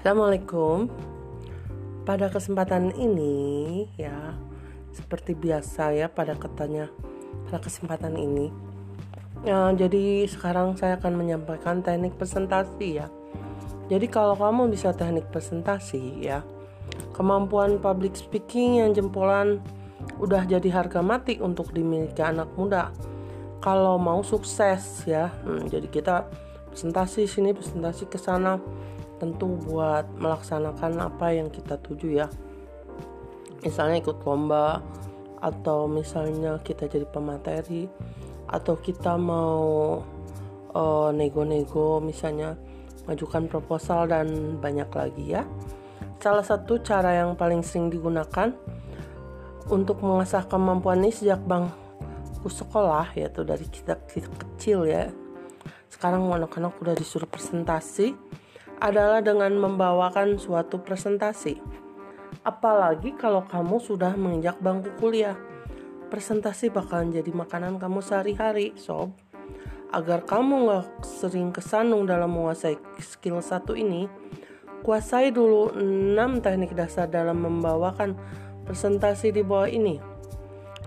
Assalamualaikum. Pada kesempatan ini ya seperti biasa ya pada katanya pada kesempatan ini. Ya, jadi sekarang saya akan menyampaikan teknik presentasi ya. Jadi kalau kamu bisa teknik presentasi ya, kemampuan public speaking yang jempolan udah jadi harga mati untuk dimiliki anak muda. Kalau mau sukses ya, hmm, jadi kita presentasi sini, presentasi ke sana tentu buat melaksanakan apa yang kita tuju ya. Misalnya ikut lomba atau misalnya kita jadi pemateri atau kita mau nego nego-nego misalnya majukan proposal dan banyak lagi ya. Salah satu cara yang paling sering digunakan untuk mengasah kemampuan ini sejak bangku sekolah yaitu dari kita, kita kecil ya. Sekarang anak-anak udah disuruh presentasi adalah dengan membawakan suatu presentasi. Apalagi kalau kamu sudah menginjak bangku kuliah. Presentasi bakalan jadi makanan kamu sehari-hari, sob. Agar kamu gak sering kesandung dalam menguasai skill satu ini, kuasai dulu 6 teknik dasar dalam membawakan presentasi di bawah ini.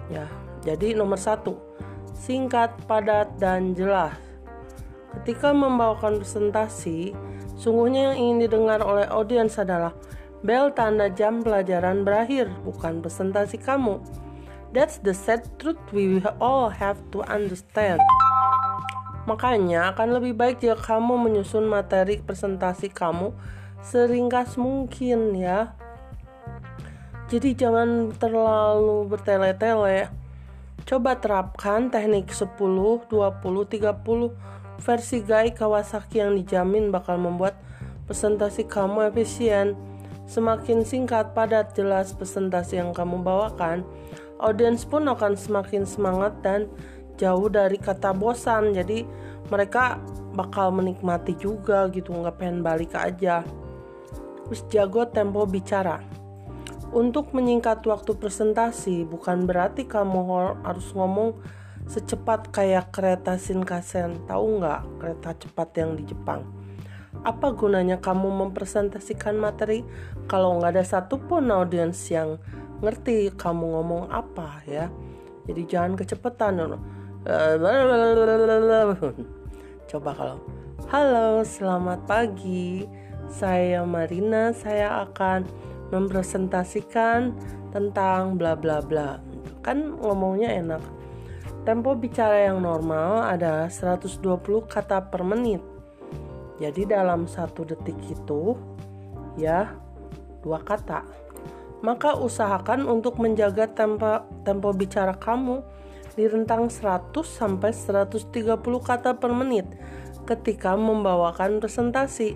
Ya, jadi nomor satu, singkat, padat, dan jelas. Ketika membawakan presentasi, Sungguhnya yang ingin didengar oleh audiens adalah bel tanda jam pelajaran berakhir, bukan presentasi kamu. That's the sad truth we all have to understand. Makanya akan lebih baik jika kamu menyusun materi presentasi kamu seringkas mungkin ya. Jadi jangan terlalu bertele-tele. Coba terapkan teknik 10, 20, 30 versi Gai Kawasaki yang dijamin bakal membuat presentasi kamu efisien. Semakin singkat, padat, jelas presentasi yang kamu bawakan, audiens pun akan semakin semangat dan jauh dari kata bosan. Jadi mereka bakal menikmati juga gitu, nggak pengen balik aja. Terus jago tempo bicara. Untuk menyingkat waktu presentasi bukan berarti kamu harus ngomong secepat kayak kereta Shinkansen. Tahu nggak kereta cepat yang di Jepang? Apa gunanya kamu mempresentasikan materi kalau nggak ada satupun audiens yang ngerti kamu ngomong apa ya? Jadi jangan kecepatan. Coba kalau Halo, selamat pagi. Saya Marina. Saya akan mempresentasikan tentang bla bla bla. Kan ngomongnya enak Tempo bicara yang normal adalah 120 kata per menit. Jadi dalam satu detik itu ya dua kata. Maka usahakan untuk menjaga tempo tempo bicara kamu di rentang 100 sampai 130 kata per menit ketika membawakan presentasi.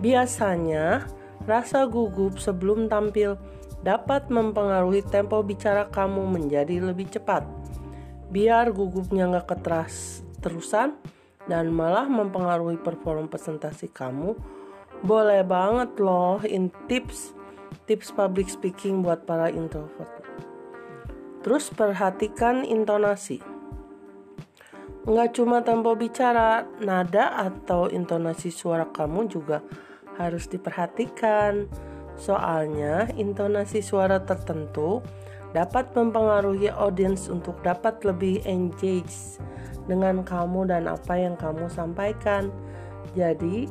Biasanya rasa gugup sebelum tampil dapat mempengaruhi tempo bicara kamu menjadi lebih cepat biar gugupnya nggak keteras terusan dan malah mempengaruhi performa presentasi kamu. Boleh banget loh in tips tips public speaking buat para introvert. Terus perhatikan intonasi. Nggak cuma tempo bicara nada atau intonasi suara kamu juga harus diperhatikan. Soalnya intonasi suara tertentu dapat mempengaruhi audiens untuk dapat lebih engage dengan kamu dan apa yang kamu sampaikan. Jadi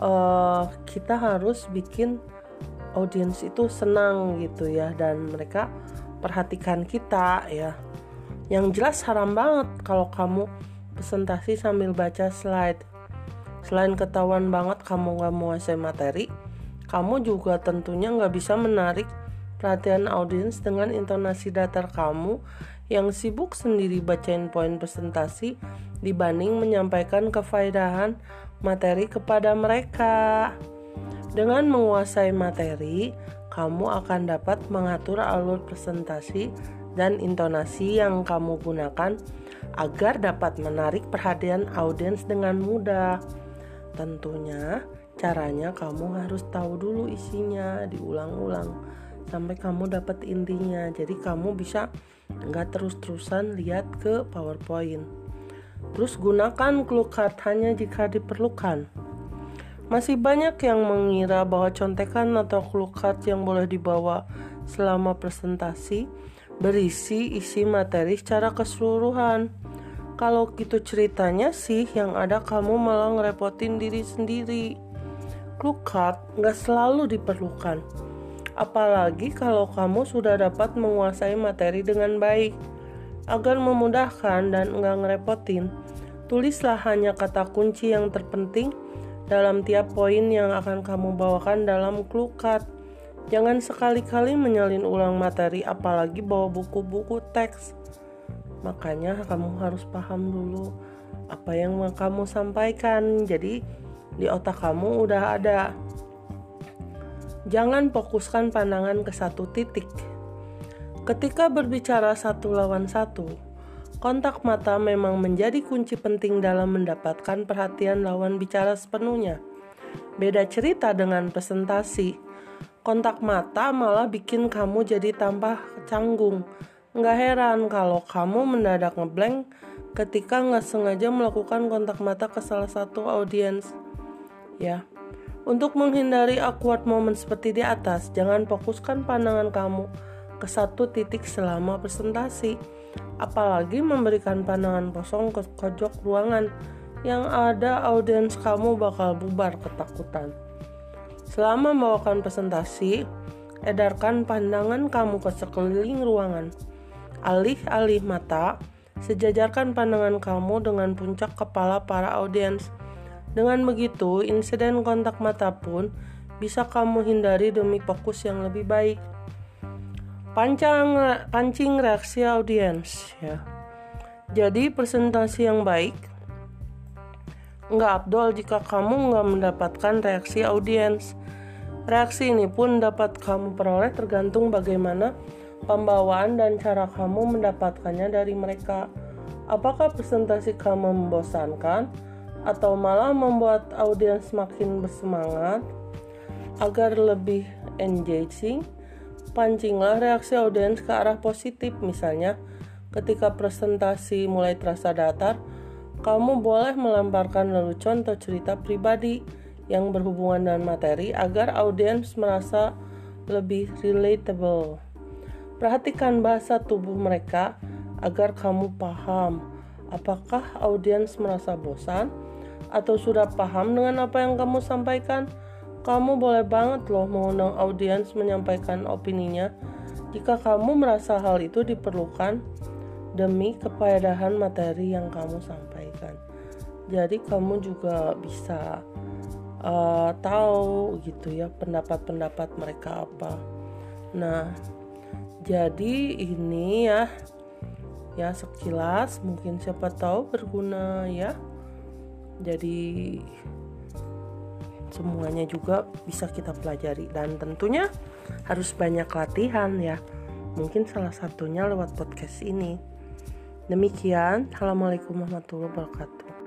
uh, kita harus bikin audiens itu senang gitu ya dan mereka perhatikan kita ya. Yang jelas haram banget kalau kamu presentasi sambil baca slide. Selain ketahuan banget kamu gak menguasai materi, kamu juga tentunya nggak bisa menarik perhatian audiens dengan intonasi datar kamu yang sibuk sendiri bacain poin presentasi dibanding menyampaikan kefaedahan materi kepada mereka. Dengan menguasai materi, kamu akan dapat mengatur alur presentasi dan intonasi yang kamu gunakan agar dapat menarik perhatian audiens dengan mudah. Tentunya, caranya kamu harus tahu dulu isinya, diulang-ulang sampai kamu dapat intinya jadi kamu bisa nggak terus-terusan lihat ke powerpoint terus gunakan clue hanya jika diperlukan Masih banyak yang mengira bahwa contekan atau clue yang boleh dibawa selama presentasi berisi isi materi secara keseluruhan. Kalau gitu ceritanya sih yang ada kamu malah ngerepotin diri sendiri. Clue nggak selalu diperlukan. Apalagi kalau kamu sudah dapat menguasai materi dengan baik. Agar memudahkan dan nggak ngerepotin, tulislah hanya kata kunci yang terpenting dalam tiap poin yang akan kamu bawakan dalam card. Jangan sekali-kali menyalin ulang materi apalagi bawa buku-buku teks. Makanya kamu harus paham dulu apa yang kamu sampaikan. Jadi di otak kamu udah ada. Jangan fokuskan pandangan ke satu titik. Ketika berbicara satu lawan satu, Kontak mata memang menjadi kunci penting dalam mendapatkan perhatian lawan bicara sepenuhnya. Beda cerita dengan presentasi. Kontak mata malah bikin kamu jadi tambah canggung. Nggak heran kalau kamu mendadak ngeblank ketika nggak sengaja melakukan kontak mata ke salah satu audiens. Ya, untuk menghindari awkward moment seperti di atas, jangan fokuskan pandangan kamu ke satu titik selama presentasi apalagi memberikan pandangan kosong ke pojok ruangan yang ada audiens kamu bakal bubar ketakutan. Selama membawakan presentasi, edarkan pandangan kamu ke sekeliling ruangan. Alih-alih mata, sejajarkan pandangan kamu dengan puncak kepala para audiens. Dengan begitu, insiden kontak mata pun bisa kamu hindari demi fokus yang lebih baik. Pancang pancing reaksi audiens ya. Jadi presentasi yang baik nggak abdol jika kamu nggak mendapatkan reaksi audiens. Reaksi ini pun dapat kamu peroleh tergantung bagaimana pembawaan dan cara kamu mendapatkannya dari mereka. Apakah presentasi kamu membosankan atau malah membuat audiens makin bersemangat agar lebih engaging pancinglah reaksi audiens ke arah positif. Misalnya, ketika presentasi mulai terasa datar, kamu boleh melemparkan lelucon atau cerita pribadi yang berhubungan dengan materi agar audiens merasa lebih relatable. Perhatikan bahasa tubuh mereka agar kamu paham apakah audiens merasa bosan atau sudah paham dengan apa yang kamu sampaikan kamu boleh banget loh mengundang audiens menyampaikan opininya jika kamu merasa hal itu diperlukan demi kepaedahan materi yang kamu sampaikan. Jadi kamu juga bisa uh, tahu gitu ya pendapat-pendapat mereka apa. Nah, jadi ini ya ya sekilas mungkin siapa tahu berguna ya. Jadi semuanya juga bisa kita pelajari. Dan tentunya harus banyak latihan ya. Mungkin salah satunya lewat podcast ini. Demikian. Assalamualaikum warahmatullahi wabarakatuh